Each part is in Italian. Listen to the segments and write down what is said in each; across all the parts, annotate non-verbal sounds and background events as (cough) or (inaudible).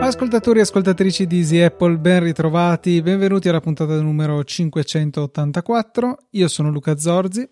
Ascoltatori e ascoltatrici di Easy Apple, ben ritrovati, benvenuti alla puntata numero 584. Io sono Luca Zorzi.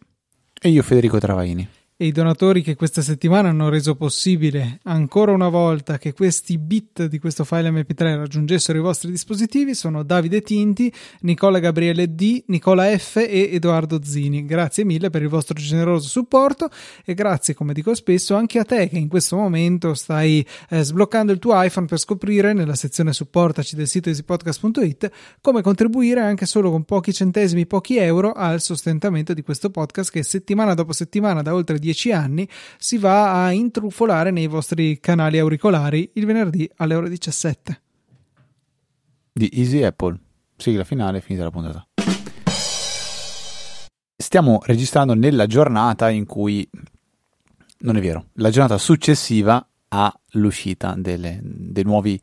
E io Federico Travaini e i donatori che questa settimana hanno reso possibile ancora una volta che questi bit di questo file MP3 raggiungessero i vostri dispositivi sono Davide Tinti, Nicola Gabriele D, Nicola F e Edoardo Zini. Grazie mille per il vostro generoso supporto e grazie, come dico spesso, anche a te che in questo momento stai eh, sbloccando il tuo iPhone per scoprire nella sezione supportaci del sito easypodcast.it come contribuire anche solo con pochi centesimi, pochi euro al sostentamento di questo podcast che settimana dopo settimana da oltre 10 anni si va a intrufolare nei vostri canali auricolari il venerdì alle ore 17. Di Easy Apple, sigla finale, finita la puntata. Stiamo registrando nella giornata in cui, non è vero, la giornata successiva all'uscita delle, dei nuovi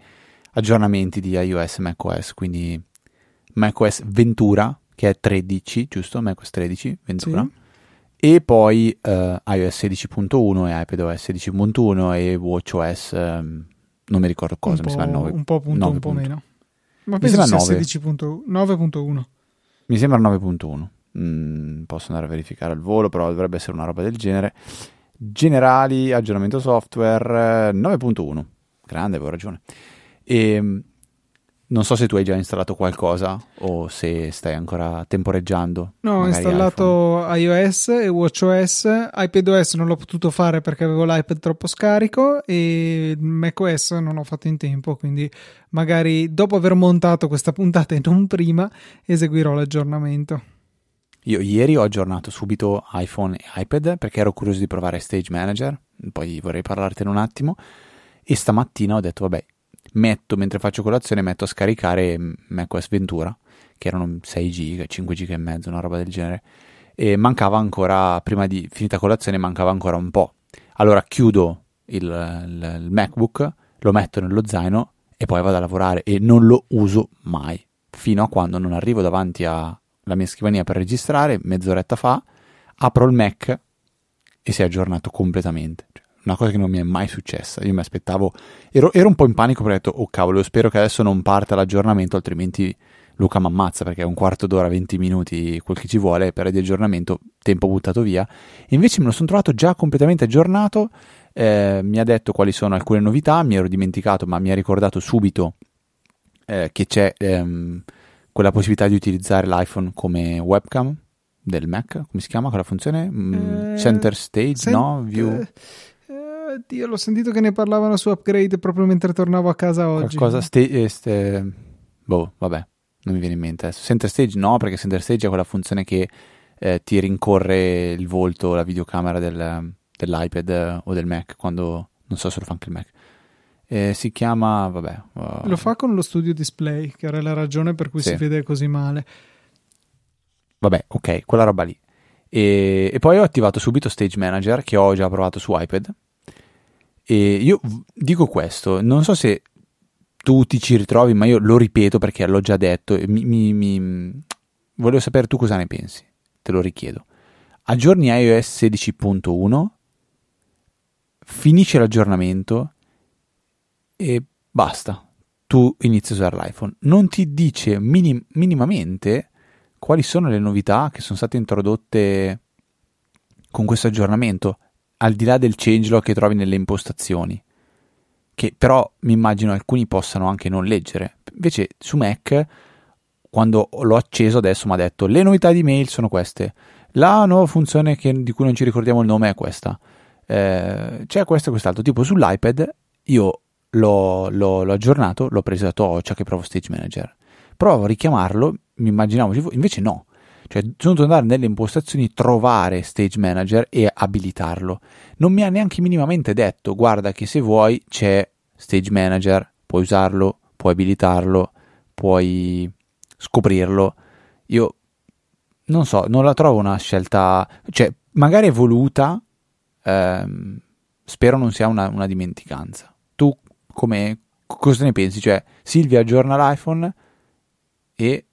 aggiornamenti di iOS e macOS, quindi macOS Ventura, che è 13, giusto? macOS 13, Ventura. Sì e poi uh, iOS 16.1 e iPadOS 16.1 e WatchOS um, non mi ricordo cosa, mi sembra 9. Un po' punto, un po' meno. Ma mi penso sia 9.1. Mi sembra 9.1. Mm, posso andare a verificare al volo, però dovrebbe essere una roba del genere. Generali, aggiornamento software 9.1. Grande, avevo ragione. E non so se tu hai già installato qualcosa o se stai ancora temporeggiando. No, ho installato iPhone. iOS e WatchOS. iPadOS non l'ho potuto fare perché avevo l'iPad troppo scarico e macOS non ho fatto in tempo, quindi magari dopo aver montato questa puntata e non prima eseguirò l'aggiornamento. Io ieri ho aggiornato subito iPhone e iPad perché ero curioso di provare Stage Manager, poi vorrei parlartene un attimo e stamattina ho detto vabbè metto mentre faccio colazione metto a scaricare macOS Ventura che erano 6 giga 5 giga e mezzo una roba del genere. E mancava ancora prima di finita colazione mancava ancora un po' allora chiudo il, il, il MacBook lo metto nello zaino e poi vado a lavorare e non lo uso mai. Fino a quando non arrivo davanti alla mia scrivania per registrare mezz'oretta fa apro il Mac e si è aggiornato completamente. cioè, una cosa che non mi è mai successa. Io mi aspettavo, ero, ero un po' in panico perché ho detto, oh cavolo, spero che adesso non parta l'aggiornamento, altrimenti Luca mi ammazza perché è un quarto d'ora, 20 minuti, quel che ci vuole per il aggiornamento, tempo buttato via. E invece me lo sono trovato già completamente aggiornato, eh, mi ha detto quali sono alcune novità, mi ero dimenticato, ma mi ha ricordato subito eh, che c'è ehm, quella possibilità di utilizzare l'iPhone come webcam del Mac, come si chiama quella funzione? Mm, eh, center stage, cent- no? View. Eh, Dio, l'ho sentito che ne parlavano su Upgrade proprio mentre tornavo a casa oggi. Qualcosa, sta- este... boh, vabbè, non mi viene in mente adesso. Center Stage no, perché Center Stage è quella funzione che eh, ti rincorre il volto, la videocamera del, dell'iPad o del Mac, quando, non so se lo fa anche il Mac. Eh, si chiama, vabbè... Uh... Lo fa con lo studio display, che era la ragione per cui sì. si vede così male. Vabbè, ok, quella roba lì. E, e, poi ho attivato subito Stage Manager che ho già provato su iPad e io dico questo, non so se tu ti ci ritrovi, ma io lo ripeto perché l'ho già detto. Mi, mi, mi... Volevo sapere tu cosa ne pensi, te lo richiedo. Aggiorni iOS 16.1, finisce l'aggiornamento e basta. Tu inizi a usare l'iPhone. Non ti dice minim- minimamente quali sono le novità che sono state introdotte con questo aggiornamento al di là del changelog che trovi nelle impostazioni, che però mi immagino alcuni possano anche non leggere. Invece su Mac, quando l'ho acceso adesso mi ha detto le novità di mail sono queste, la nuova funzione che, di cui non ci ricordiamo il nome è questa, eh, c'è questo e quest'altro, tipo sull'iPad io l'ho, l'ho, l'ho aggiornato, l'ho preso da Toccia che provo Stage Manager, provo a richiamarlo, mi immaginavo, invece no, cioè, sono dovuto andare nelle impostazioni, trovare Stage Manager e abilitarlo. Non mi ha neanche minimamente detto, guarda che se vuoi c'è Stage Manager, puoi usarlo, puoi abilitarlo, puoi scoprirlo. Io non so, non la trovo una scelta, cioè, magari è voluta, ehm, spero non sia una, una dimenticanza. Tu come, cosa ne pensi? Cioè, Silvia aggiorna l'iPhone, e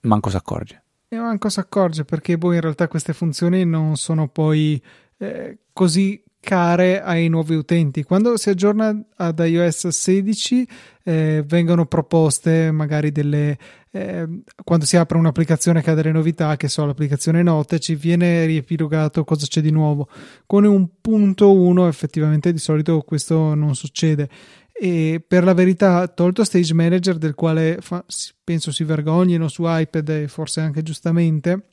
manco si accorge. E manco si accorge perché boh, in realtà queste funzioni non sono poi eh, così care ai nuovi utenti. Quando si aggiorna ad iOS 16 eh, vengono proposte magari delle eh, quando si apre un'applicazione che ha delle novità, che so, l'applicazione note, ci viene riepilogato cosa c'è di nuovo. Con un punto 1 effettivamente di solito questo non succede. E per la verità, tolto Stage Manager, del quale fa, penso si vergognino su iPad e forse anche giustamente,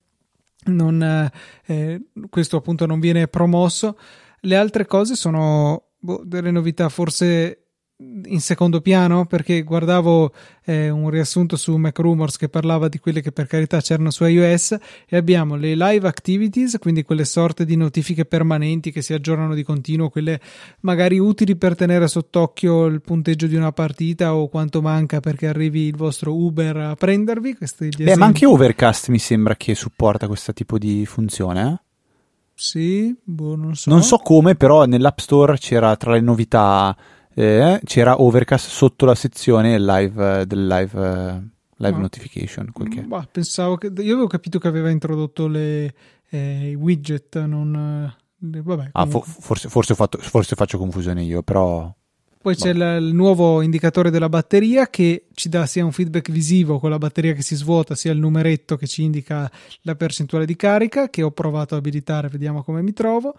non, eh, questo appunto non viene promosso. Le altre cose sono boh, delle novità forse in secondo piano perché guardavo eh, un riassunto su Mac Rumors che parlava di quelle che per carità c'erano su iOS e abbiamo le live activities, quindi quelle sorte di notifiche permanenti che si aggiornano di continuo, quelle magari utili per tenere sott'occhio il punteggio di una partita o quanto manca perché arrivi il vostro Uber a prendervi. Beh, ma anche Overcast mi sembra che supporta questo tipo di funzione. Eh? Sì, boh, non so. Non so come, però nell'App Store c'era tra le novità eh, c'era Overcast sotto la sezione live, eh, del live, uh, live notification. Quel che... Bah, pensavo che io avevo capito che aveva introdotto le eh, widget, non. Le, vabbè, ah, fo- forse, forse, fatto, forse faccio confusione io, però. Poi c'è il, il, nuovo indicatore della batteria che ci dà sia un feedback visivo con la batteria che si svuota, sia il numeretto che ci indica la percentuale di carica, che ho provato a abilitare, vediamo come mi trovo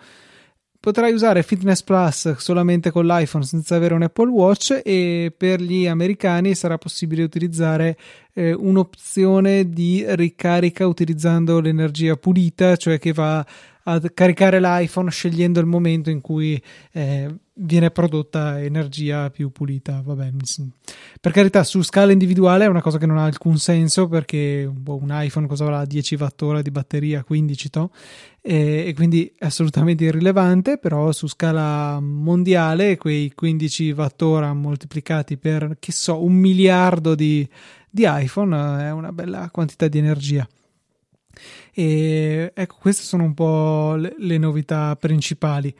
potrai usare Fitness Plus solamente con l'iPhone senza avere un Apple Watch e per gli americani sarà possibile utilizzare eh, un'opzione di ricarica utilizzando l'energia pulita, cioè che va a caricare l'iPhone scegliendo il momento in cui eh, viene prodotta energia più pulita. Vabbè, per carità, su scala individuale è una cosa che non ha alcun senso perché boh, un iPhone cosa avrà 10 watt di batteria, 15 to, e, e, quindi è assolutamente irrilevante, però su scala mondiale quei 15 watt moltiplicati per, che so, un miliardo di, di iPhone è una bella quantità di energia. E ecco, queste sono un po' le, le novità principali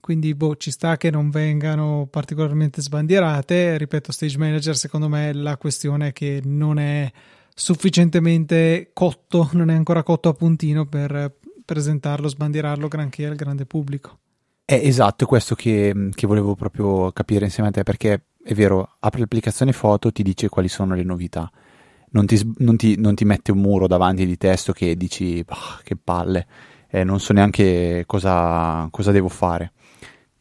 quindi boh, ci sta che non vengano particolarmente sbandierate. Ripeto, Stage Manager secondo me la questione è che non è sufficientemente cotto, non è ancora cotto a puntino per presentarlo, sbandierarlo granché al grande pubblico. È esatto, è questo che, che volevo proprio capire insieme a te, perché è vero, apri l'applicazione foto, ti dice quali sono le novità. Non ti, non ti, non ti mette un muro davanti di testo che dici, bah, che palle, eh, non so neanche cosa, cosa devo fare.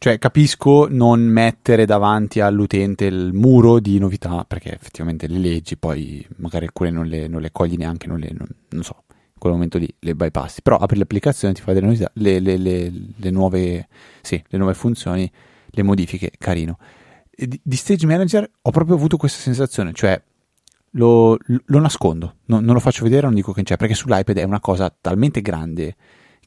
Cioè, capisco non mettere davanti all'utente il muro di novità, perché effettivamente le leggi, poi magari alcune non le, non le cogli neanche, non, le, non, non, so, in quel momento lì le bypassi. Però apri l'applicazione, ti fa delle novità, le, le, nuove, sì, le nuove funzioni, le modifiche, carino. Di, di, Stage Manager ho proprio avuto questa sensazione, cioè lo, lo nascondo, no, non lo faccio vedere, non dico che c'è, perché sull'iPad è una cosa talmente grande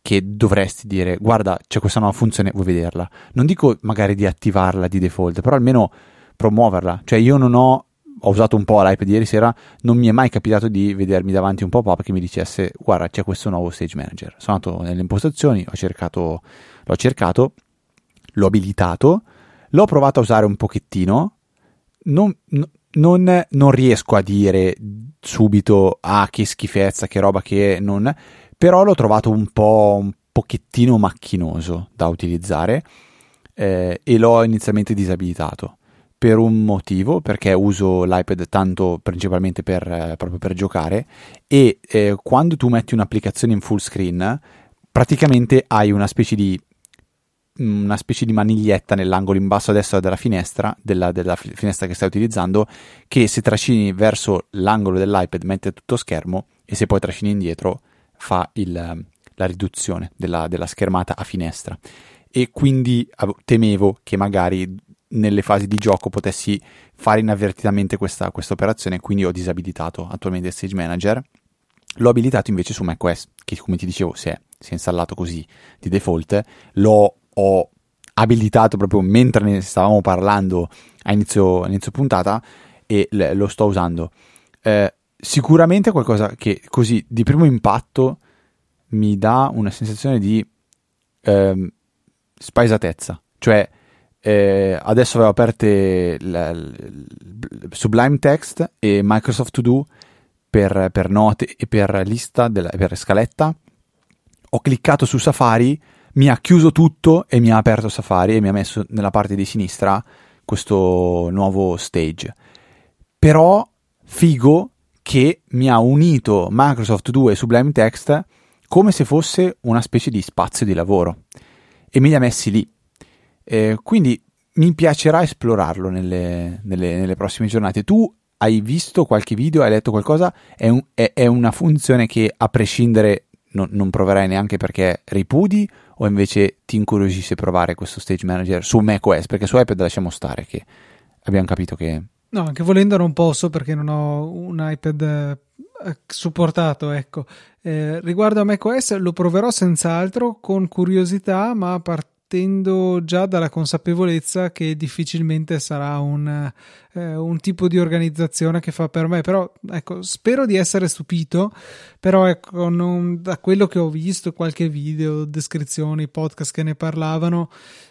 che dovresti dire guarda c'è questa nuova funzione, vuoi vederla? Non dico magari di attivarla di default, però almeno promuoverla. Cioè io non ho ho usato un po' l'iPad ieri sera, non mi è mai capitato di vedermi davanti un pop-up che mi dicesse guarda c'è questo nuovo Stage Manager. Sono andato nelle impostazioni, ho cercato, l'ho cercato, l'ho abilitato, l'ho provato a usare un pochettino, non, non, non riesco a dire subito ah che schifezza, che roba che non però l'ho trovato un po' un pochettino macchinoso da utilizzare eh, e l'ho inizialmente disabilitato. Per un motivo, perché uso l'iPad tanto principalmente per, eh, proprio per giocare e eh, quando tu metti un'applicazione in full screen praticamente hai una specie di una specie di maniglietta nell'angolo in basso a destra della finestra, della, della finestra che stai utilizzando, che se trascini verso l'angolo dell'iPad mette tutto schermo e se poi trascini indietro fa il, la riduzione della, della, schermata a finestra. E quindi temevo che magari nelle fasi di gioco potessi fare inavvertitamente questa, operazione quindi ho disabilitato attualmente Stage Manager. L'ho abilitato invece su macOS che come ti dicevo si è, si è installato così di default. L'ho ho abilitato proprio mentre ne stavamo parlando a inizio, a inizio puntata e lo sto usando eh, sicuramente qualcosa che così di primo impatto mi dà una sensazione di ehm, spaesatezza. Cioè, eh, adesso avevo aperte la, Sublime Text e Microsoft To Do per, per note e per lista, della, per scaletta, ho cliccato su Safari, mi ha chiuso tutto e mi ha aperto Safari e mi ha messo nella parte di sinistra questo nuovo stage. Però figo che mi ha unito Microsoft 2 e Sublime Text come se fosse una specie di spazio di lavoro e me li ha messi lì. Eh, quindi mi piacerà esplorarlo nelle, nelle, nelle, prossime giornate. Tu hai visto qualche video, hai letto qualcosa? È, un, è, è una funzione che a prescindere non, non, proverai neanche perché ripudi o invece ti incuriosisce provare questo Stage Manager su macOS? Perché su iPad lasciamo stare che abbiamo capito che... No, anche volendo non posso perché non ho un iPad eh, supportato, ecco. Eh, riguardo a macOS lo proverò senz'altro con curiosità, ma partendo partendo già dalla consapevolezza che difficilmente sarà un, eh, un, tipo di organizzazione che fa per me. Però ecco, spero di essere stupito. Però ecco, non, da quello che ho visto, qualche video, descrizioni, podcast che ne parlavano,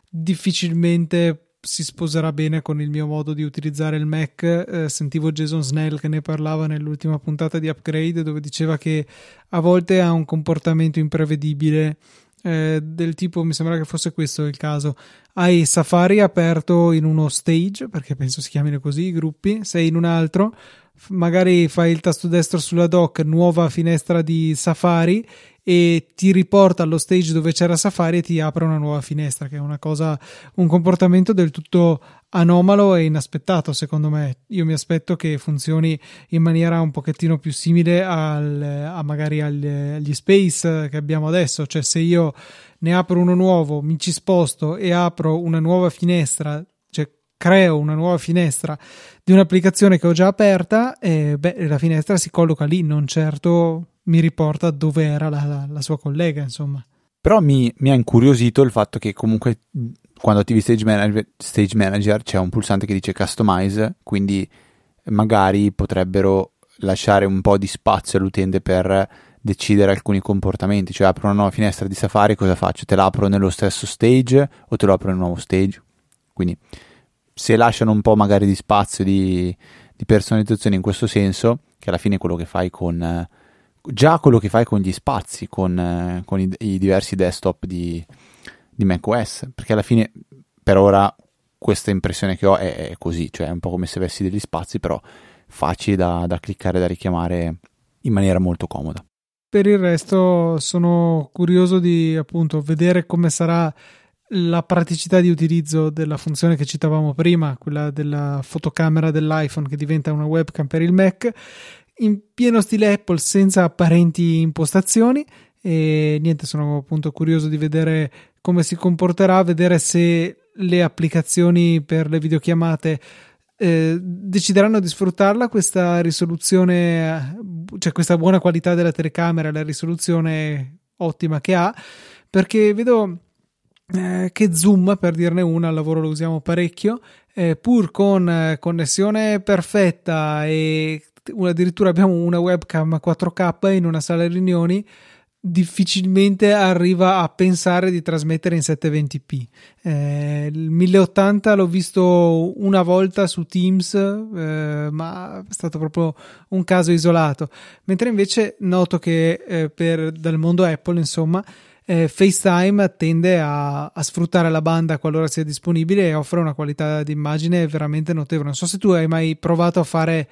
difficilmente si sposerà bene con il mio modo di utilizzare il Mac. Eh, sentivo Jason Snell che ne parlava nell'ultima puntata di Upgrade, dove diceva che a volte ha un comportamento imprevedibile eh, del tipo, mi sembra che fosse questo il caso. Hai Safari aperto in uno stage, perché penso si chiamino così i gruppi, sei in un altro, magari fai il tasto destro sulla dock, nuova finestra di Safari e ti riporta allo stage dove c'era Safari e ti apre una nuova finestra, che è una cosa, un comportamento del tutto anomalo e inaspettato secondo me. Io mi aspetto che funzioni in maniera un pochettino più simile al, a magari agli, space che abbiamo adesso, cioè se io ne apro uno nuovo, mi ci sposto e apro una nuova finestra, creo una nuova finestra di un'applicazione che ho già aperta, e beh, la finestra si colloca lì, non certo mi riporta dove era la, la, la sua collega, insomma. Però mi, mi, ha incuriosito il fatto che comunque quando attivi Stage Manager, Stage Manager c'è un pulsante che dice Customize, quindi magari potrebbero lasciare un po' di spazio all'utente per decidere alcuni comportamenti, cioè apro una nuova finestra di Safari, cosa faccio? Te l'apro nello stesso stage o te lo apro nel nuovo stage? Quindi se lasciano un po' magari di spazio di, di personalizzazione in questo senso, che alla fine è quello che fai con già quello che fai con gli spazi, con, eh, con i, i, diversi desktop di, di macOS, perché alla fine per ora questa impressione che ho è, è, così, cioè è un po' come se avessi degli spazi, però facili da, da cliccare, da richiamare in maniera molto comoda. Per il resto sono curioso di appunto vedere come sarà la praticità di utilizzo della funzione che citavamo prima, quella della fotocamera dell'iPhone che diventa una webcam per il Mac in pieno stile Apple senza apparenti impostazioni. E niente sono appunto curioso di vedere come si comporterà vedere se le applicazioni per le videochiamate eh, decideranno di sfruttarla questa risoluzione cioè questa buona qualità della telecamera la risoluzione ottima che ha perché vedo eh, che Zoom per dirne una al lavoro lo usiamo parecchio eh, pur con eh, connessione perfetta e addirittura abbiamo una webcam 4K in una sala riunioni difficilmente arriva a pensare di trasmettere in 720p. Eh, il 1080 l'ho visto una volta su Teams, eh, ma è stato proprio un caso isolato. Mentre invece noto che eh, per, dal mondo Apple, insomma, eh, FaceTime tende a, a, sfruttare la banda qualora sia disponibile e offre una qualità di immagine veramente notevole. Non so se tu hai mai provato a fare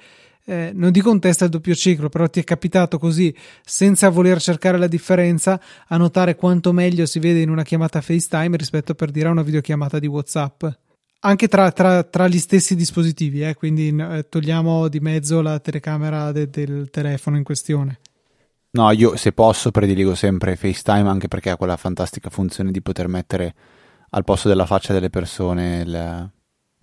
eh, non dico un test al doppio ciclo, però ti è capitato così, senza voler cercare la differenza, a notare quanto meglio si vede in una chiamata FaceTime rispetto per dire a una videochiamata di WhatsApp. Anche tra, tra, tra gli stessi dispositivi, eh, quindi eh, togliamo di mezzo la telecamera de, del telefono in questione. No, io se posso prediligo sempre FaceTime anche perché ha quella fantastica funzione di poter mettere al posto della faccia delle persone il,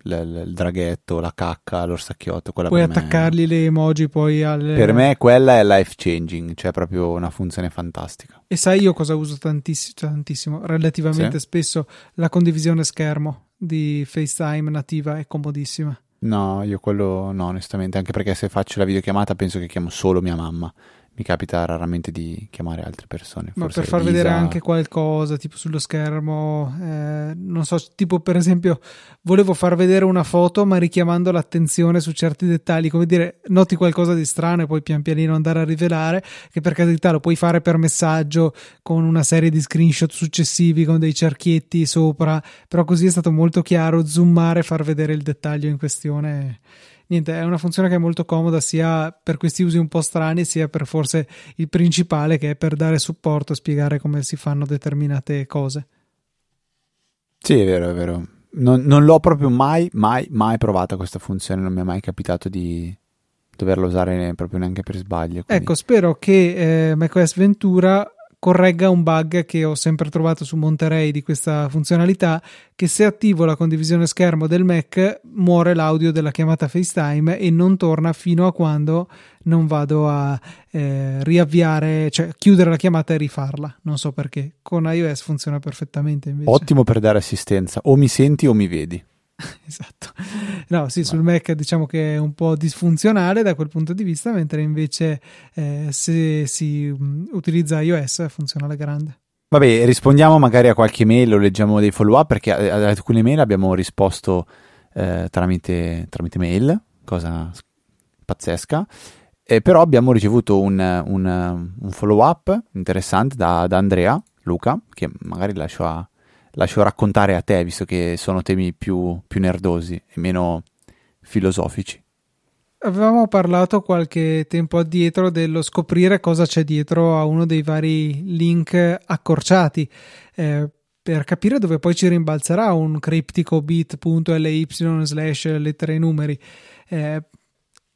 il, il draghetto, la cacca, l'orsacchiotto. Puoi attaccargli me... le emoji poi alle... Per me quella è life changing, cioè proprio una funzione fantastica. E sai io cosa uso tantiss- tantissimo, relativamente sì? spesso, la condivisione schermo di FaceTime nativa è comodissima. No, io quello no, onestamente, anche perché se faccio la videochiamata penso che chiamo solo mia mamma. Mi capita raramente di chiamare altre persone. Ma per far Lisa- vedere anche qualcosa, tipo sullo schermo, eh, non so, tipo per esempio, volevo far vedere una foto, ma richiamando l'attenzione su certi dettagli, come dire, noti qualcosa di strano e poi pian pianino andare a rivelare, che per carità lo puoi fare per messaggio con una serie di screenshot successivi con dei cerchietti sopra, però così è stato molto chiaro zoomare e far vedere il dettaglio in questione niente, è una funzione che è molto comoda sia per questi usi un po' strani, sia per forse il principale che è per dare supporto e spiegare come si fanno determinate cose. Sì, è vero, è vero. Non, non l'ho proprio mai, mai, mai provata questa funzione, non mi è mai capitato di doverla usare proprio neanche per sbaglio. quindi- Ecco, spero che eh, macOS Ventura corregga un bug che ho sempre trovato su Monterey di questa funzionalità che se attivo la condivisione schermo del Mac muore l'audio della chiamata FaceTime e non torna fino a quando non vado a eh, riavviare, cioè chiudere la chiamata e rifarla. Non so perché. Con iOS funziona perfettamente invece. Ottimo per dare assistenza, o mi senti o mi vedi. (laughs) Esatto. No, sì, sul Mac diciamo che è un po' disfunzionale da quel punto di vista, mentre invece eh, se si mh, utilizza iOS funziona alla grande. Vabbè, rispondiamo magari a qualche mail o leggiamo dei follow up perché a- ad alcune mail abbiamo risposto eh, tramite, tramite mail, cosa pazzesca. Eh, però abbiamo ricevuto un, un- un follow up interessante da, da Andrea Luca, che magari lascio, a- lascio raccontare a te, visto che sono temi più, più nerdosi e meno filosofici. Avevamo parlato qualche tempo addietro dello scoprire cosa c'è dietro a uno dei vari link accorciati. eh, per capire dove poi ci rimbalzerà un criptico bit.ly slash lettere e numeri. Eh,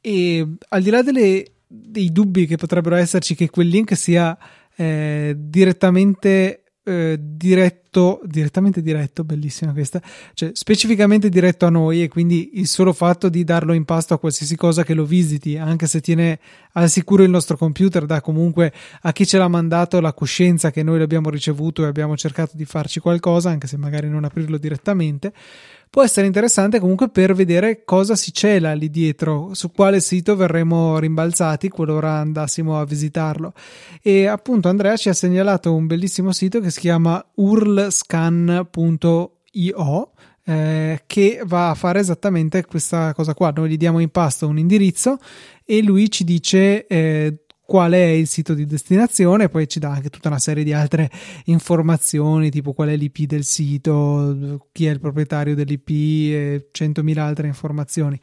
e al di là delle- dei dubbi che potrebbero esserci che quel link sia eh, direttamente eh, diretto, direttamente diretto, bellissima questa, cioè specificamente diretto a noi e quindi il solo fatto di darlo in pasto a qualsiasi cosa che lo visiti, anche se tiene al sicuro il nostro computer, dà comunque a chi ce l'ha mandato la coscienza che noi l'abbiamo ricevuto e abbiamo cercato di farci qualcosa, anche se magari non aprirlo direttamente può essere interessante comunque per vedere cosa si cela lì dietro, su quale sito verremo rimbalzati qualora andassimo a visitarlo. E appunto Andrea ci ha segnalato un bellissimo sito che si chiama urlscan.io eh, che va a fare esattamente questa cosa qua. Noi gli diamo in pasto un indirizzo e lui ci dice eh, qual è il sito di destinazione, poi ci dà anche tutta una serie di altre informazioni, tipo qual è l'IP del sito, chi è il proprietario dell'IP e 100.000 altre informazioni.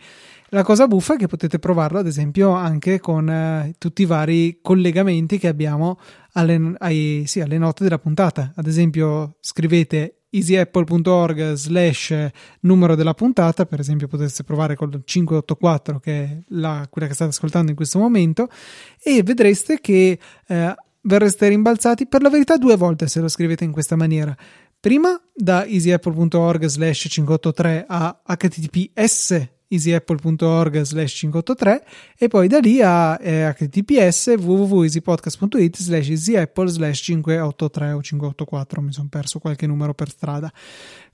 La cosa buffa è che potete provarlo, ad esempio, anche con eh, tutti i vari collegamenti che abbiamo alle, ai- sì, alle note della puntata. Ad esempio, scrivete easyapple.org slash numero della puntata, per esempio potete provare col 584 che è la- quella che state ascoltando in questo momento e vedreste che eh, verreste rimbalzati per la verità due volte se lo scrivete in questa maniera. Prima da easyapple.org slash 583 a https easyapple.org slash 583 e poi da lì a eh, https www.easypodcast.it slash easyapple slash 583 o 584 mi sono perso qualche numero per strada.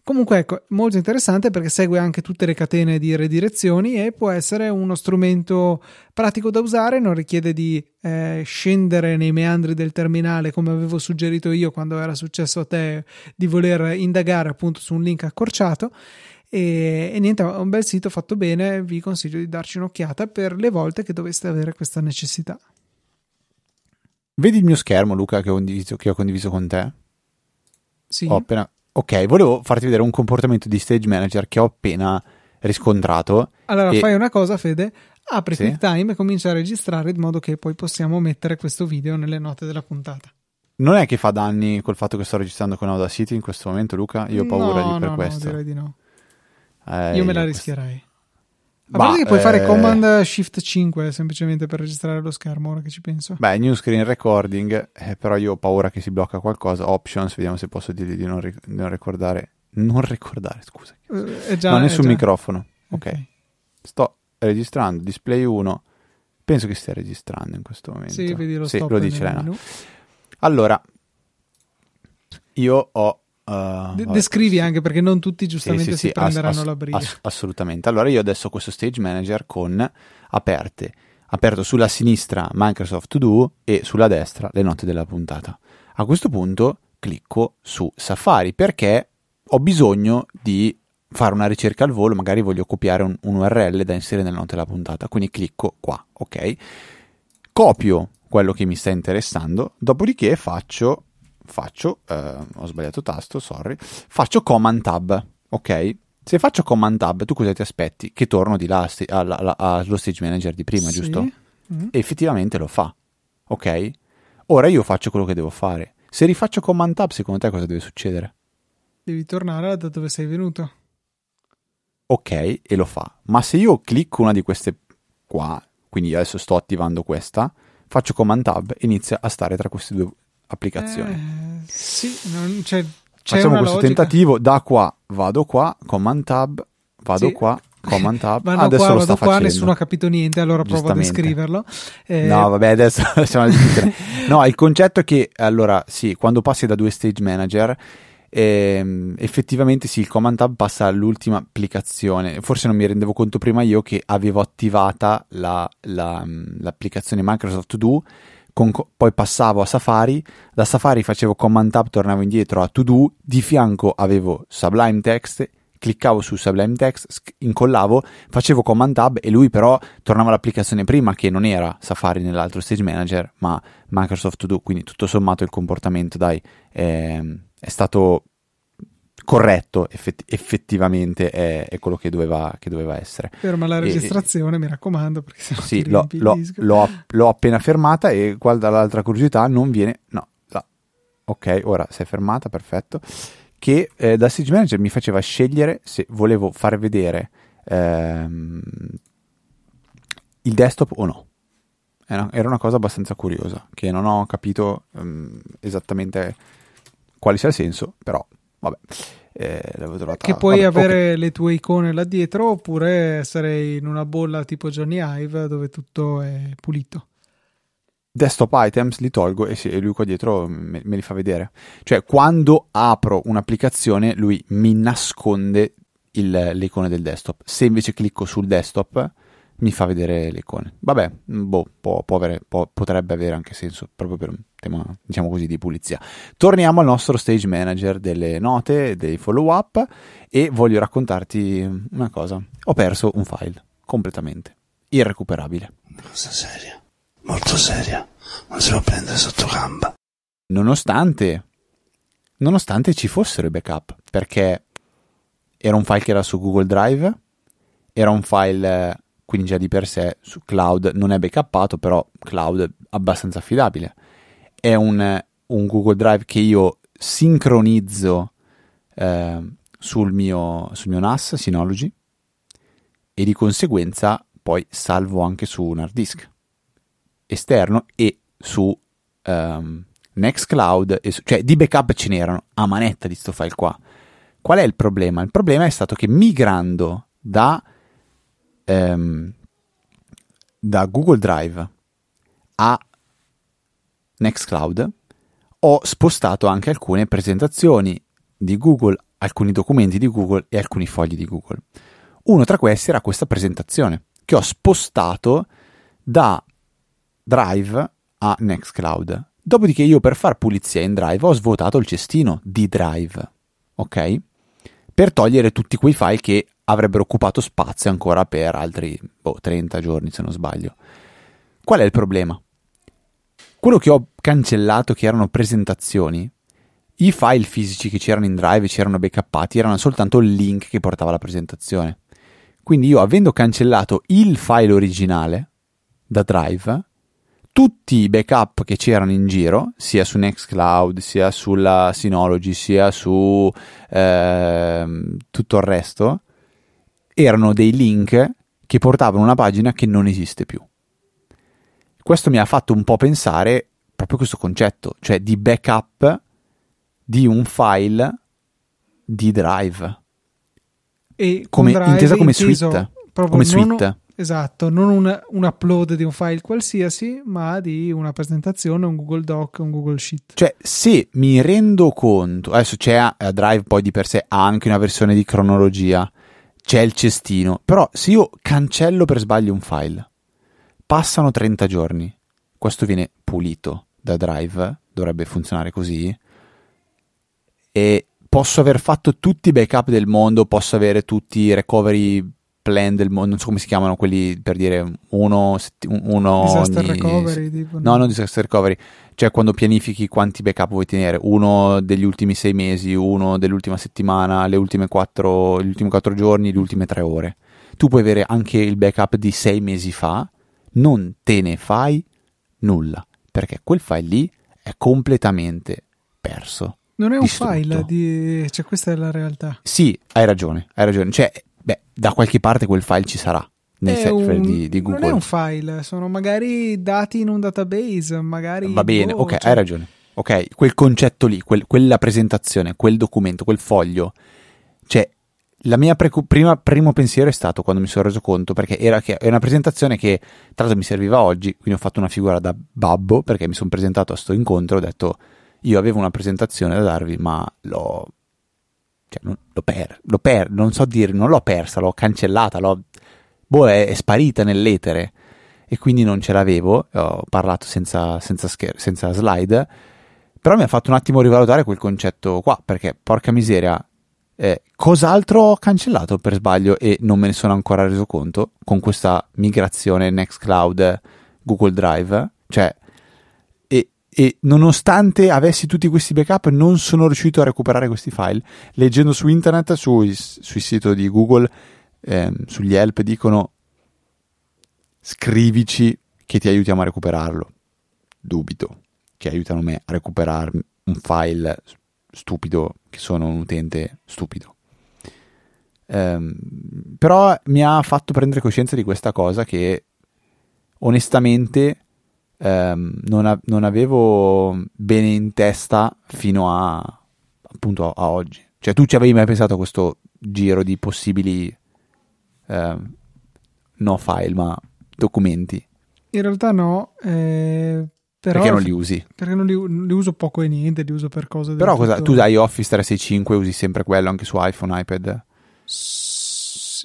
Comunque ecco molto interessante perché segue anche tutte le catene di redirezioni e può essere uno strumento pratico da usare non richiede di eh, scendere nei meandri del terminale come avevo suggerito io quando era successo a te di voler indagare appunto su un link accorciato e, e niente, è un bel sito fatto bene, vi consiglio di darci un'occhiata per le volte che doveste avere questa necessità. Vedi il mio schermo, Luca, che ho condiviso, che ho condiviso con te? Sì. Appena... Ok, volevo farti vedere un comportamento di stage manager che ho appena riscontrato. Allora e- fai una cosa, Fede, apri Sì. QuickTime e comincia a registrare in modo che poi possiamo mettere questo video nelle note della puntata. Non è che fa danni col fatto che sto registrando con Audacity in questo momento, Luca? Io ho paura no, di per no, questo. No, direi di no. Eh, Io me la questo- rischierei. A Bah, parte che puoi eh, fare Command Shift 5 semplicemente per registrare lo schermo, ora che ci penso. Beh, new screen recording, eh, però io ho paura che si blocca qualcosa. Options, vediamo se posso dirgli di non, ri- di non ricordare. Non ricordare, scusa. Eh, è già, non è è sul già- microfono. Ok. Sto registrando, display 1. Penso che stia registrando in questo momento. Sì, vedi lo Sì, lo dice Lena. Allora, io ho... uh, descrivi anche perché non tutti giustamente Sì, sì, si sì, prenderanno ass- la briga. ass- assolutamente. Allora io adesso ho questo stage manager con aperte aperto sulla sinistra Microsoft To Do e sulla destra le note della puntata. A questo punto clicco su Safari perché ho bisogno di fare una ricerca al volo, magari voglio copiare un, un URL da inserire nelle note della puntata, quindi clicco qua, ok? Copio quello che mi sta interessando, dopodiché faccio, faccio eh, ho sbagliato tasto, sorry, faccio Command Tab, ok? Se faccio Command Tab, tu cosa ti aspetti? Che torno di là allo Stage Manager di prima, sì. giusto? Mm-hmm. E effettivamente lo fa, ok? Ora io faccio quello che devo fare. Se rifaccio Command Tab, secondo te cosa deve succedere? Devi tornare da dove sei venuto. Ok, e lo fa. Ma se io clicco una di queste qua, quindi adesso sto attivando questa, faccio Command Tab e inizia a stare tra queste due applicazioni. Eh, sì, non c'è, c'è Facciamo questo logica. tentativo, da qua vado qua, Command Tab, vado sì. qua, Command Tab. Vado adesso qua, lo sta qua, facendo. nessuno ha capito niente, allora provo a descriverlo. Eh... No, vabbè, adesso (laughs) lasciamo discutere. no, il concetto è che, allora, sì, quando passi da due stage manager e, effettivamente sì, il Command Tab passa all'ultima applicazione. Forse non mi rendevo conto prima io che avevo attivata la, la, l'applicazione Microsoft To Do, con, poi passavo a Safari, da Safari facevo Command Tab, tornavo indietro a To Do, di fianco avevo Sublime Text cliccavo su Sublime Text, incollavo, facevo Command Tab e lui però tornava all'applicazione prima che non era Safari nell'altro Stage Manager, ma Microsoft To Do, quindi tutto sommato il comportamento, dai, eh, è stato corretto effett- effettivamente è, è, quello che doveva, che doveva essere. Ferma la registrazione, e, mi raccomando, perché se sì, l'ho, l'ho, l'ho, l'ho, appena fermata e qua dall'altra curiosità non viene... No, là. ok, ora si è fermata, perfetto. Che eh, da Stage Manager mi faceva scegliere se volevo far vedere ehm, il desktop o no. Era una cosa abbastanza curiosa, che non ho capito um, esattamente quale sia il senso, però vabbè. Eh. Che puoi vabbè, avere okay. le tue icone là dietro oppure essere in una bolla tipo Johnny Hive dove tutto è pulito. Desktop items li tolgo e, sì, e lui qua dietro me, me, li fa vedere. Cioè, quando apro un'applicazione, lui mi nasconde il, le icone del desktop. Se invece clicco sul desktop, mi fa vedere le icone. Vabbè, boh, può, può avere, può, potrebbe avere anche senso proprio per un tema, diciamo così, di pulizia. Torniamo al nostro stage manager delle note, dei follow up e voglio raccontarti una cosa. Ho perso un file completamente irrecuperabile. Cosa seria, molto seria, non si può prendere sotto gamba. Nonostante, nonostante ci fossero i backup, perché era un file che era su Google Drive, era un file quindi già di per sé su cloud non è backuppato, però cloud è abbastanza affidabile. È un, un Google Drive che io sincronizzo eh, sul, mio, sul mio NAS Synology e di conseguenza poi salvo anche su un hard disk esterno e su um, Nextcloud, cioè di backup ce n'erano a manetta di sto file qua. Qual è il problema? Il problema è stato che migrando da ehm, da Google Drive a Nextcloud ho spostato anche alcune presentazioni di Google, alcuni documenti di Google e alcuni fogli di Google. Uno tra questi era questa presentazione che ho spostato da Drive a Nextcloud. Dopodiché io per far pulizia in Drive ho svuotato il cestino di Drive, ok? Per togliere tutti quei file che avrebbero occupato spazio ancora per altri boh, 30 giorni se non sbaglio. Qual è il problema? Quello che ho cancellato che erano presentazioni, i file fisici che c'erano in Drive e c'erano backuppati erano soltanto il link che portava alla presentazione. Quindi io avendo cancellato il file originale da Drive, tutti i backup che c'erano in giro, sia su Nextcloud, sia sulla Synology, sia su eh, tutto il resto, erano dei link che portavano a una pagina che non esiste più. Questo mi ha fatto un po' pensare proprio questo concetto, cioè di backup di un file di Drive. E come, drive intesa come suite. Come suite. Esatto, non un, un, upload di un file qualsiasi, ma di una presentazione, un Google Doc, un Google Sheet. Cioè, se mi rendo conto, adesso c'è a eh, Drive poi di per sé ha anche una versione di cronologia, c'è il cestino, però se io cancello per sbaglio un file, passano 30 giorni, questo viene pulito da Drive, dovrebbe funzionare così, e posso aver fatto tutti i backup del mondo, posso avere tutti i recovery plan del mondo, non so come si chiamano quelli per dire uno, uno disaster ogni... recovery tipo, no, non disaster recovery. Cioè quando pianifichi quanti backup vuoi tenere uno degli ultimi sei mesi uno dell'ultima settimana le ultime quattro, gli ultimi quattro giorni le ultime tre ore. Tu puoi avere anche il backup di sei mesi fa non te ne fai nulla perché quel file lì è completamente perso non è un distrutto. file di... cioè questa è la realtà. Sì hai ragione hai ragione. Cioè beh, da qualche parte quel file ci sarà nel server di, di, Google. Non è un file, sono magari dati in un database, magari... Va bene, boh, ok, cioè... hai ragione. Ok, quel concetto lì, quel, quella presentazione, quel documento, quel foglio, cioè la mia precu- prima, primo pensiero è stato quando mi sono reso conto, perché era che è una presentazione che tra l'altro mi serviva oggi, quindi ho fatto una figura da babbo, perché mi sono presentato a sto incontro, ho detto io avevo una presentazione da darvi, ma l'ho cioè, non, l'ho, per, l'ho per, non so dire, non l'ho persa, l'ho cancellata, l'ho, boh, è, è, sparita nell'etere e quindi non ce l'avevo. Ho parlato senza, senza, scher- senza slide, però mi ha fatto un attimo rivalutare quel concetto qua perché, porca miseria, eh, cos'altro ho cancellato per sbaglio e non me ne sono ancora reso conto con questa migrazione Nextcloud Google Drive? Cioè, e nonostante avessi tutti questi backup non sono riuscito a recuperare questi file. Leggendo su internet, sui, sui siti di Google, ehm, sugli help dicono scrivici che ti aiutiamo a recuperarlo. Dubito che aiutano me a recuperare un file stupido che sono un utente stupido. Um, però mi ha fatto prendere coscienza di questa cosa che onestamente ehm, non, a- non, avevo bene in testa fino a appunto a, a, oggi. Cioè, tu ci avevi mai pensato a questo giro di possibili ehm, no file, ma documenti? In realtà no, eh, però perché non li usi? Perché non li, li, uso poco e niente, li uso per cose. Però cosa, tu hai Office 365 usi sempre quello anche su iPhone, iPad?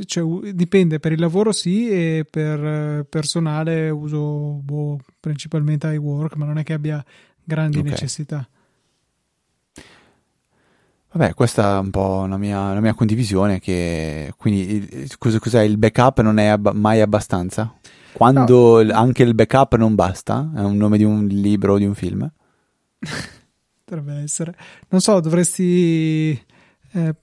Cioè, dipende, per il lavoro sì e per eh, personale uso boh, principalmente iWork, ma non è che abbia grandi okay. necessità. Vabbè, questa è un po' la mia, la mia condivisione, che quindi cos'è il backup non è ab- mai abbastanza? Quando no. anche il backup non basta? È un nome di un libro o di un film? (laughs) Dovrebbe essere. Non so, dovresti eh,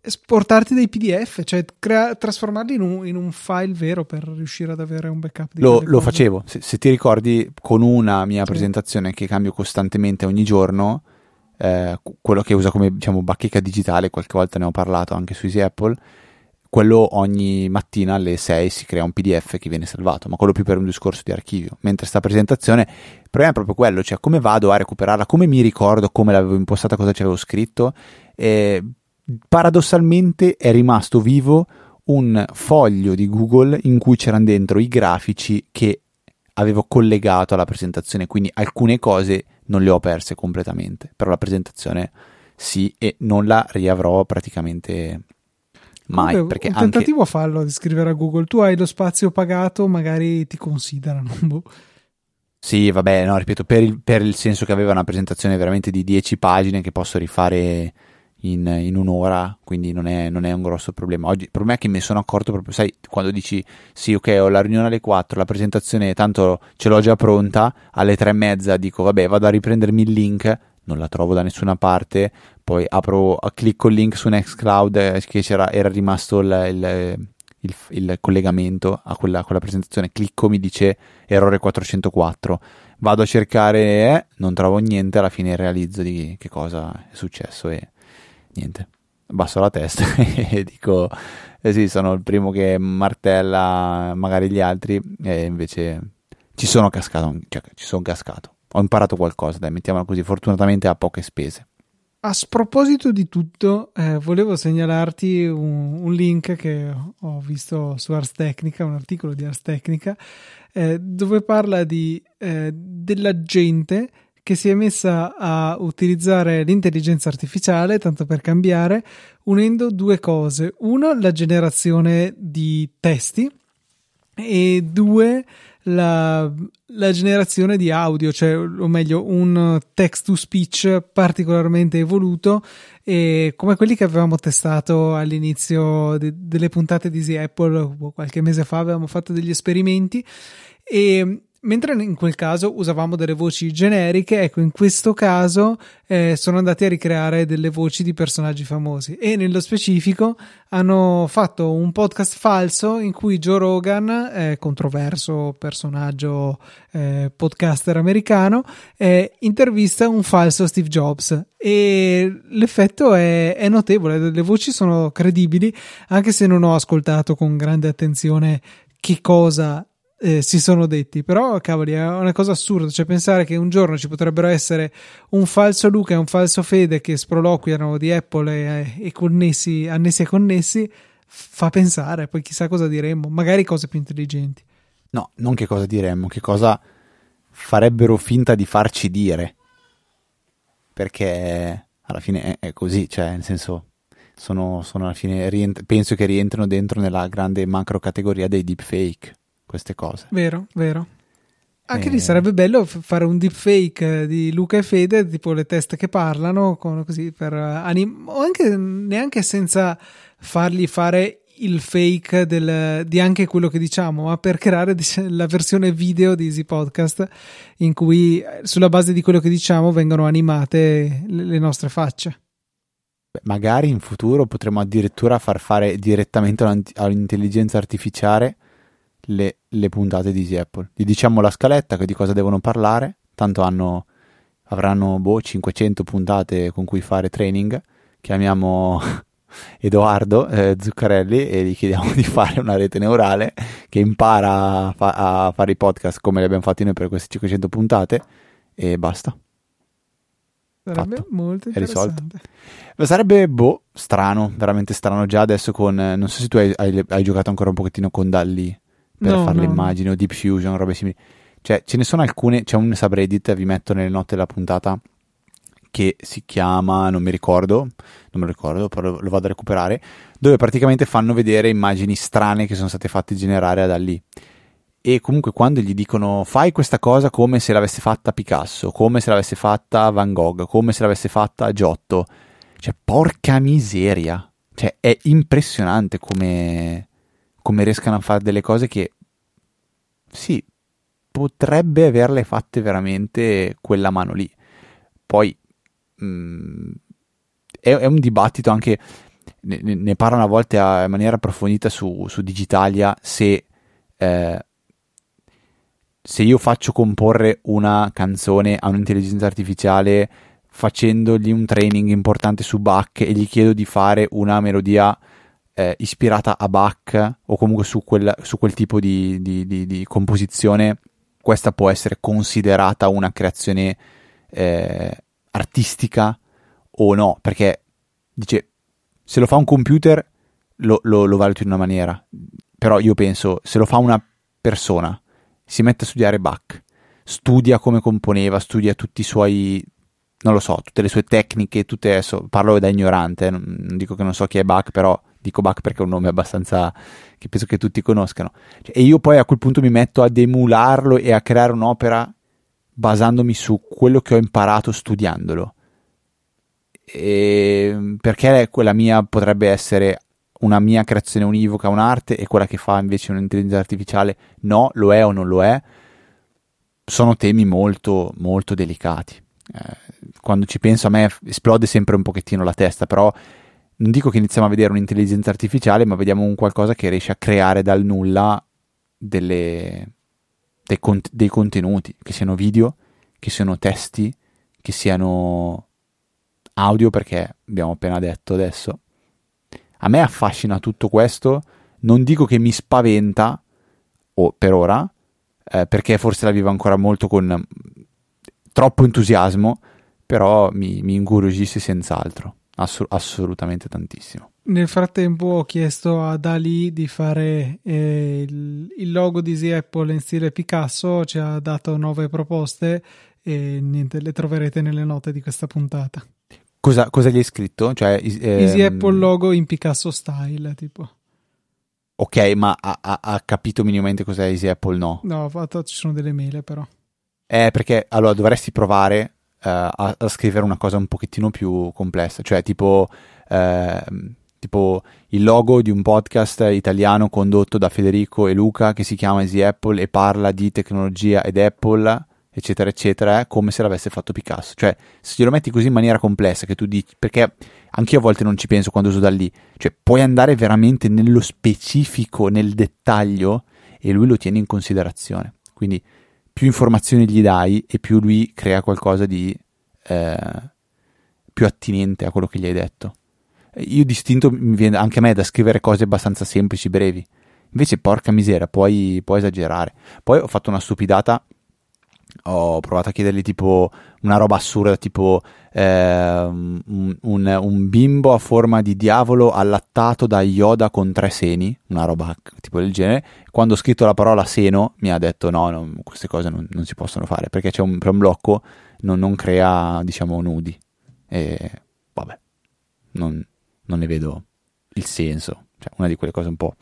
esportarti dei PDF, cioè crea- trasformarli in un, in un, file vero per riuscire ad avere un backup di Lo, lo facevo, se, se, ti ricordi, con una mia sì. presentazione che cambio costantemente ogni giorno, eh, quello che usa come diciamo bacheca digitale, qualche volta ne ho parlato anche su Easy Apple, quello ogni mattina alle 6 si crea un PDF che viene salvato, ma quello più per un discorso di archivio. Mentre sta presentazione, il problema è proprio quello, cioè come vado a recuperarla, come mi ricordo come l'avevo impostata, cosa ci avevo scritto. E paradossalmente è rimasto vivo un foglio di Google in cui c'erano dentro i grafici che avevo collegato alla presentazione, quindi alcune cose non le ho perse completamente, però la presentazione sì e non la riavrò praticamente mai. Comunque, perché un anche... tentativo a farlo di scrivere a Google, tu hai lo spazio pagato, magari ti considerano. (laughs) Boh. Sì, vabbè, no, ripeto, per il, per il senso che aveva una presentazione veramente di 10 pagine che posso rifare in, in un'ora, quindi non è, non è, un grosso problema. Oggi il problema è che mi sono accorto proprio, sai, quando dici sì, ok, ho la riunione alle 4, la presentazione tanto ce l'ho già pronta, alle 3 e mezza dico vabbè, vado a riprendermi il link, non la trovo da nessuna parte, poi apro, clicco il link su Nextcloud eh, che era rimasto il, il il, il, collegamento a quella, quella, presentazione, clicco, mi dice errore 404, vado a cercare, eh, non trovo niente, alla fine realizzo di che cosa è successo e niente, abbasso la testa (laughs) e dico, eh sì, sono il primo che martella magari gli altri e invece ci sono cascato, cioè, ci sono cascato. Ho imparato qualcosa, dai, mettiamola così, fortunatamente a poche spese. A sproposito di tutto, eh, volevo segnalarti un, un, link che ho visto su Ars Technica, un articolo di Ars Technica, eh, dove parla di, eh, della gente che si è messa a utilizzare l'intelligenza artificiale, tanto per cambiare, unendo due cose. Una, la generazione di testi e due, la, la generazione di audio, cioè, o meglio, un text to speech particolarmente evoluto, e come quelli che avevamo testato all'inizio de- delle puntate di Easy Apple qualche mese fa, avevamo fatto degli esperimenti e mentre in quel caso usavamo delle voci generiche, ecco, in questo caso eh, sono andati a ricreare delle voci di personaggi famosi. E nello specifico hanno fatto un podcast falso in cui Joe Rogan, eh, controverso personaggio eh, podcaster americano, eh, intervista un falso Steve Jobs. E l'effetto è, è notevole, le voci sono credibili anche se non ho ascoltato con grande attenzione che cosa eh, si sono detti, però cavoli è una cosa assurda, cioè pensare che un giorno ci potrebbero essere un falso Luca e un falso Fede che sproloquiano di Apple e, e connessi, annessi e connessi, fa pensare, poi chissà cosa diremmo, magari cose più intelligenti. No, non che cosa diremmo, che cosa farebbero finta di farci dire, perché alla fine è, è così, cioè nel senso... Sono, sono alla fine rient- penso che rientrino dentro nella grande macro categoria dei deepfake queste cose. Vero, vero. Anche lì sarebbe bello fare un deepfake di Luca e Fede, tipo le teste che parlano, così per anim- o anche neanche senza fargli fare il fake del, di anche quello che diciamo, ma per creare la versione video di Easy Podcast in cui sulla base di quello che diciamo vengono animate le, le nostre facce. Beh, magari in futuro potremo addirittura far fare direttamente all'intelligenza artificiale le, le puntate di Easy Apple. Gli diciamo la scaletta, di cosa devono parlare, tanto hanno, avranno boh, 500 puntate con cui fare training, chiamiamo (laughs) Edoardo eh, Zuccarelli e gli chiediamo di fare una rete neurale che impara a, fa- a fare i podcast come li abbiamo fatti noi per queste 500 puntate e basta. Sarebbe Fatto. molto. È risolto. Sarebbe boh, strano, veramente strano già adesso con... Non so se tu hai, hai, hai giocato ancora un pochettino con Dalli per no, fare no, le immagini o Deep Fusion, robe simili. Cioè, ce ne sono alcune, c'è un subreddit, vi metto nelle note della puntata, che si chiama, non mi ricordo, non me lo ricordo, però lo vado a recuperare, dove praticamente fanno vedere immagini strane che sono state fatte generare da lì. E comunque quando gli dicono fai questa cosa come se l'avesse fatta Picasso, come se l'avesse fatta Van Gogh, come se l'avesse fatta Giotto, cioè porca miseria, cioè è impressionante come come riescano a fare delle cose che sì, potrebbe averle fatte veramente quella mano lì. Poi mh, mm, è, è, un dibattito anche, ne, ne, a volte a, in maniera approfondita su, su Digitalia, se, eh, se io faccio comporre una canzone a un'intelligenza artificiale facendogli un training importante su Bach e gli chiedo di fare una melodia eh, ispirata a Bach o comunque su quel, su quel tipo di, di, di, di, composizione, questa può essere considerata una creazione eh, artistica o no, perché dice se lo fa un computer lo, lo, lo valuto in una maniera, però io penso se lo fa una persona, si mette a studiare Bach, studia come componeva, studia tutti i suoi non lo so, tutte le sue tecniche, tutte adesso parlo da ignorante, non, dico che non so chi è Bach, però dico Bach perché è un nome abbastanza che penso che tutti conoscano. Cioè, e io poi a quel punto mi metto ad emularlo e a creare un'opera basandomi su quello che ho imparato studiandolo. E perché quella mia potrebbe essere una mia creazione univoca, un'arte, e quella che fa invece un'intelligenza artificiale no, lo è o non lo è, sono temi molto, molto delicati. Eh, quando ci penso a me esplode sempre un pochettino la testa, però non dico che iniziamo a vedere un'intelligenza artificiale, ma vediamo un qualcosa che riesce a creare dal nulla delle, dei, cont- dei contenuti, che siano video, che siano testi, che siano audio, perché abbiamo appena detto adesso. A me affascina tutto questo, non dico che mi spaventa, o per ora, eh, perché forse la vivo ancora molto con troppo entusiasmo, però mi, mi incuriosisce senz'altro. Assur- assolutamente tantissimo. Nel frattempo ho chiesto a Dali di fare eh, il, il, logo di Easy Apple in stile Picasso, ci ha dato nuove proposte e niente, le troverete nelle note di questa puntata. Cosa, cosa gli hai scritto? Cioè, ehm... Easy Apple logo in Picasso style, tipo. Ok, ma ha, ha, ha capito minimamente cos'è Easy Apple? No. No, fatto, ci sono delle mele però. Eh, perché allora dovresti provare a, a, scrivere una cosa un pochettino più complessa, cioè tipo, uh, tipo, il logo di un podcast italiano condotto da Federico e Luca che si chiama Easy Apple e parla di tecnologia ed Apple eccetera, eccetera, come se l'avesse fatto Picasso. Cioè, se glielo metti così in maniera complessa, che tu dici, perché anche io a volte non ci penso quando uso da lì, cioè, puoi andare veramente nello specifico, nel dettaglio, e lui lo tiene in considerazione. Quindi, più informazioni gli dai e più lui crea qualcosa di eh, più attinente a quello che gli hai detto. Io distinto anche a me da scrivere cose abbastanza semplici, brevi. Invece, porca misera, puoi, puoi esagerare. Poi ho fatto una stupidata ho provato a chiedergli tipo una roba assurda, tipo eh, un, un, bimbo a forma di diavolo allattato da Yoda con tre seni, una roba tipo del genere. Quando ho scritto la parola seno mi ha detto no, no queste cose non, non, si possono fare perché c'è un, un blocco, non, non, crea diciamo nudi. E vabbè, non, non ne vedo il senso. Cioè, una di quelle cose un po'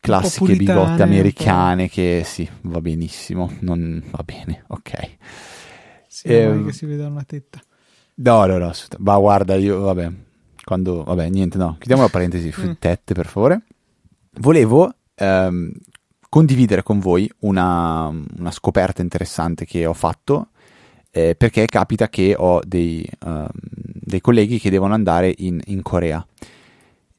classiche bigotte americane che sì, va benissimo, non va bene, ok. Sì, eh, che si veda una tetta. No, no, no, ma guarda, io, vabbè, quando, vabbè, niente, no, chiudiamo la parentesi, mm. tette per favore. Volevo ehm, condividere con voi una, una, scoperta interessante che ho fatto, eh, perché capita che ho dei, um, dei colleghi che devono andare in, in Corea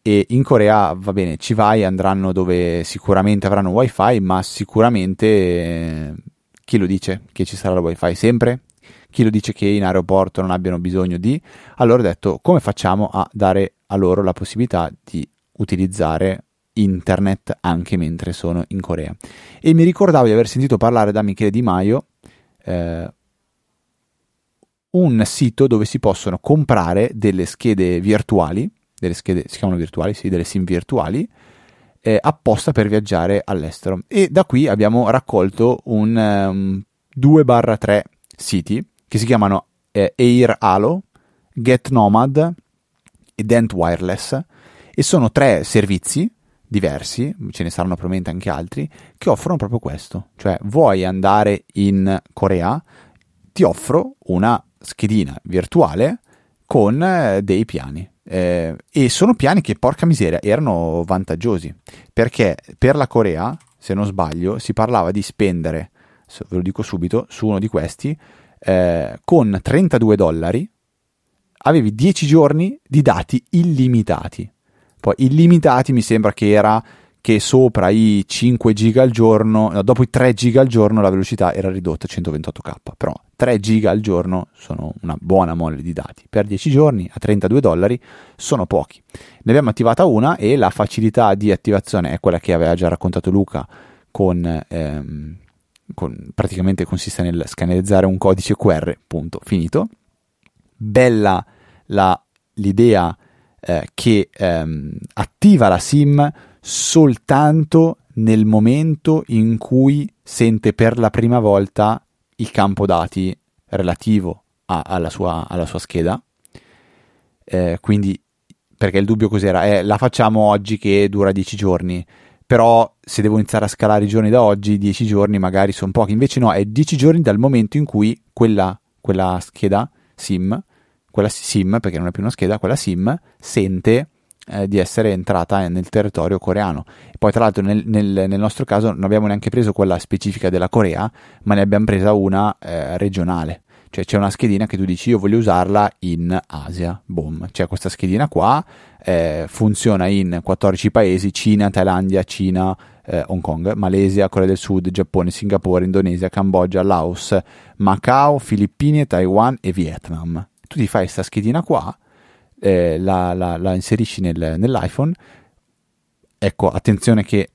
e in Corea va bene, ci vai, andranno dove sicuramente avranno wifi, ma sicuramente eh, chi lo dice che ci sarà il wifi sempre? Chi lo dice che in aeroporto non abbiano bisogno di? Allora ho detto come facciamo a dare a loro la possibilità di utilizzare internet anche mentre sono in Corea. E mi ricordavo di aver sentito parlare da Michele Di Maio eh, un sito dove si possono comprare delle schede virtuali delle schede, si chiamano virtuali, sì, delle SIM virtuali, eh, apposta per viaggiare all'estero. E da qui abbiamo raccolto un um, 2-3 siti che si chiamano eh, Air Halo, Get Nomad e Dent Wireless e sono tre servizi diversi, ce ne saranno probabilmente anche altri, che offrono proprio questo. Cioè, vuoi andare in Corea, ti offro una schedina virtuale con eh, dei piani eh, e sono piani che, porca miseria, erano vantaggiosi. Perché per la Corea, se non sbaglio, si parlava di spendere, ve lo dico subito, su uno di questi, eh, con 32 dollari avevi 10 giorni di dati illimitati. Poi illimitati mi sembra che era che sopra i 5 giga al giorno, no, dopo i 3 giga al giorno la velocità era ridotta a 128k, però 3 giga al giorno sono una buona mole di dati. Per 10 giorni a 32 dollari sono pochi. Ne abbiamo attivata una e la facilità di attivazione è quella che aveva già raccontato Luca con, ehm, con praticamente consiste nel scannerizzare un codice QR, punto, finito. Bella la, l'idea eh, che ehm, attiva la SIM soltanto nel momento in cui sente per la prima volta il campo dati relativo a, alla, sua, alla, sua, scheda. Eh, quindi, perché il dubbio cos'era? Eh, la facciamo oggi che dura 10 giorni, però se devo iniziare a scalare i giorni da oggi, 10 giorni magari sono pochi. Invece no, è 10 giorni dal momento in cui quella, quella scheda SIM, quella SIM, perché non è più una scheda, quella SIM sente eh, di essere entrata nel territorio coreano. E poi, tra l'altro, nel, nel, nel, nostro caso non abbiamo neanche preso quella specifica della Corea, ma ne abbiamo presa una eh, regionale. Cioè c'è una schedina che tu dici io voglio usarla in Asia, boom, c'è questa schedina qua, eh, funziona in 14 paesi, Cina, Thailandia, Cina, eh, Hong Kong, Malesia, Corea del Sud, Giappone, Singapore, Indonesia, Cambogia, Laos, Macao, Filippine, Taiwan e Vietnam. Tu ti fai questa schedina qua eh, la, la, la, inserisci nel, nell'iPhone. Ecco, attenzione che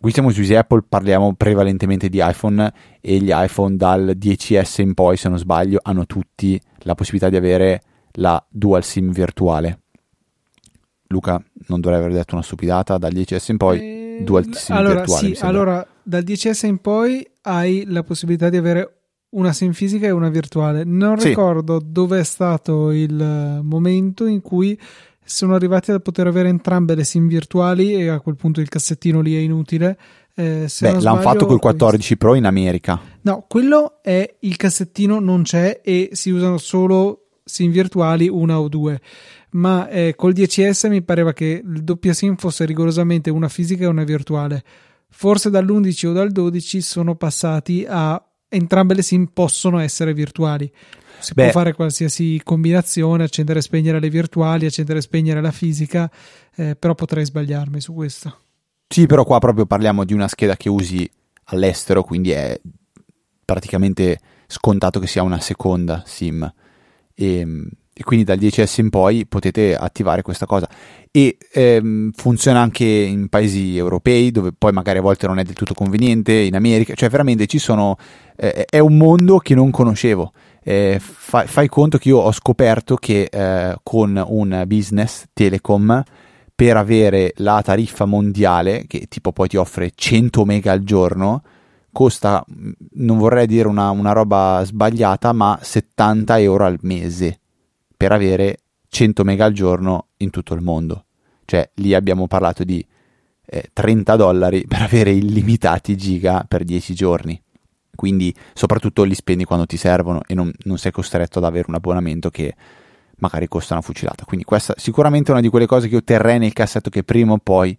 qui siamo su Easy Apple, parliamo prevalentemente di iPhone e gli iPhone dal 10S in poi, se non sbaglio, hanno tutti la possibilità di avere la dual SIM virtuale. Luca, non dovrei aver detto una stupidata, dal 10S in poi eh, dual SIM allora, virtuale. Sì, allora dal 10S in poi hai la possibilità di avere una sim fisica e una virtuale. Non sì. ricordo dove è stato il momento in cui sono arrivati a poter avere entrambe le SIM virtuali e a quel punto il cassettino lì è inutile. Eh, Beh, l'hanno fatto col 14 Pro in America. No, quello è il cassettino non c'è e si usano solo SIM virtuali, una o due. Ma eh, col 10S mi pareva che il doppia SIM fosse rigorosamente una fisica e una virtuale. Forse dall'11 o dal 12 sono passati a entrambe le SIM possono essere virtuali. Si Beh. può fare qualsiasi combinazione, accendere e spegnere le virtuali, accendere e spegnere la fisica, eh, però potrei sbagliarmi su questo. Sì, però qua proprio parliamo di una scheda che usi all'estero, quindi è praticamente scontato che sia una seconda SIM. E, e quindi dal 10S in poi potete attivare questa cosa. E ehm, funziona anche in paesi europei dove poi magari a volte non è del tutto conveniente, in America, cioè veramente ci sono, eh, è un mondo che non conoscevo. Eh, fai, fai, conto che io ho scoperto che eh, con un business telecom per avere la tariffa mondiale, che tipo poi ti offre 100 mega al giorno, costa, non vorrei dire una, una roba sbagliata, ma 70 euro al mese per avere 100 mega al giorno in tutto il mondo. Cioè, lì abbiamo parlato di eh, 30 dollari per avere illimitati giga per 10 giorni. Quindi, soprattutto li spendi quando ti servono e non, non sei costretto ad avere un abbonamento che magari costa una fucilata. Quindi questa sicuramente è una di quelle cose che io terrei nel cassetto che prima o poi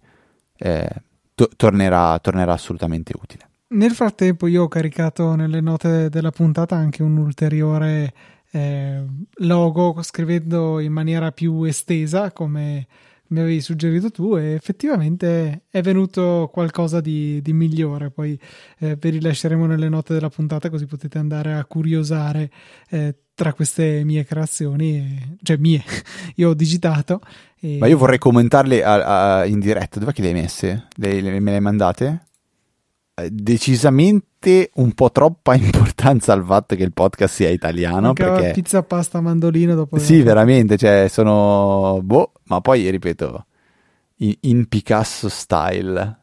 eh, to- tornerà, tornerà assolutamente utile. Nel frattempo io ho caricato nelle note della puntata anche un ulteriore eh, logo scrivendo in maniera più estesa come mi avevi suggerito tu e effettivamente è venuto qualcosa di, di migliore poi eh, vi rilasceremo nelle note della puntata così potete andare a curiosare eh, tra queste mie creazioni, cioè mie, (laughs) io ho digitato. E... Ma io vorrei commentarle a, a, in diretta, dove che le hai messe? Le, le, me le hai mandate? Eh, decisamente un po' troppa (laughs) importanza al fatto che il podcast sia italiano. Mancava perché... pizza, pasta, mandolino dopo. Sì, veramente, cioè sono... Boh, ma poi ripeto, in, in Picasso style.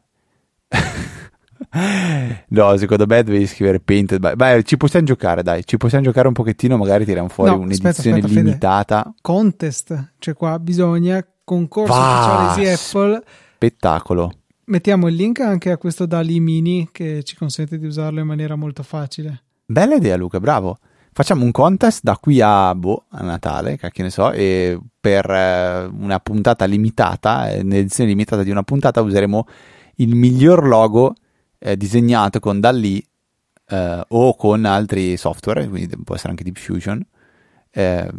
(laughs) no, secondo me devi scrivere Painted by... Beh, ci possiamo giocare, dai, ci possiamo giocare un pochettino, magari tiriamo fuori no, un'edizione aspetta, aspetta, limitata. Fede. Contest, cioè qua bisogna concorso Va, ufficiale di Apple. Spettacolo. Mettiamo il link anche a questo DALI Mini che ci consente di usarlo in maniera molto facile. Bella idea Luca, bravo. Facciamo un contest da qui a, boh, a Natale, che ne so, e per eh, una puntata limitata, eh, un'edizione limitata di una puntata useremo il miglior logo eh, disegnato con DALI eh, o con altri software, quindi può essere anche Diffusion, eh,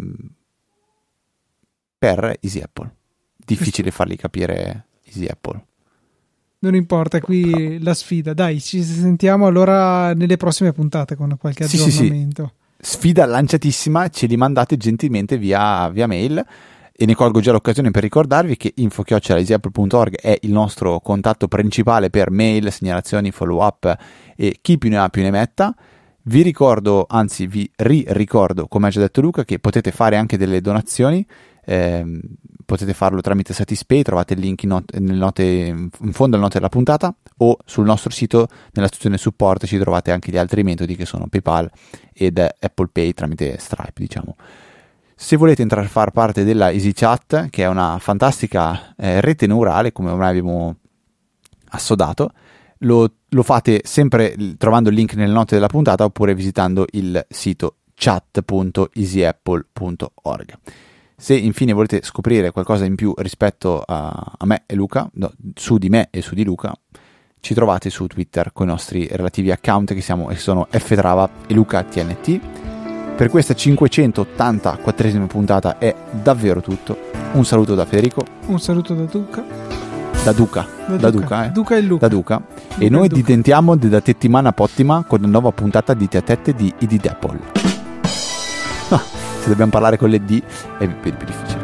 per Easy Apple. Difficile fargli capire Easy Apple. Non importa, qui la sfida. Dai, ci sentiamo allora nelle prossime puntate con qualche aggiornamento. Sì, sì, sì. Sfida lanciatissima, ce li mandate gentilmente via, via mail e ne colgo già l'occasione per ricordarvi che info-easyapple.org è il nostro contatto principale per mail, segnalazioni, follow up e chi più ne ha più ne metta. Vi ricordo, anzi vi ri-ricordo, come ha già detto Luca, che potete fare anche delle donazioni, eh, potete farlo tramite Satispay, trovate il link in, not- note, in fondo alle note della puntata o sul nostro sito nella sezione support ci trovate anche gli altri metodi che sono PayPal ed Apple Pay tramite Stripe, diciamo. Se volete entrare a far parte della EasyChat, che è una fantastica eh, rete neurale, come ormai abbiamo assodato, lo, lo, fate sempre trovando il link nelle note della puntata oppure visitando il sito chat.easyapple.org. Se infine volete scoprire qualcosa in più rispetto a, a me e Luca, no, su di me e su di Luca, ci trovate su Twitter con i nostri relativi account che, siamo, che sono ftrava e lucatnt per questa 584esima puntata è davvero tutto. Un saluto da Federico. Un saluto da Duca. Da Duca. Da, da Duca, Duca, eh. Duca e Luca. Da Duca. Duca e noi diventiamo da settimana pottima con una nuova puntata di Teatette di ID Apple. Ah, dobbiamo parlare con le D è più difficile.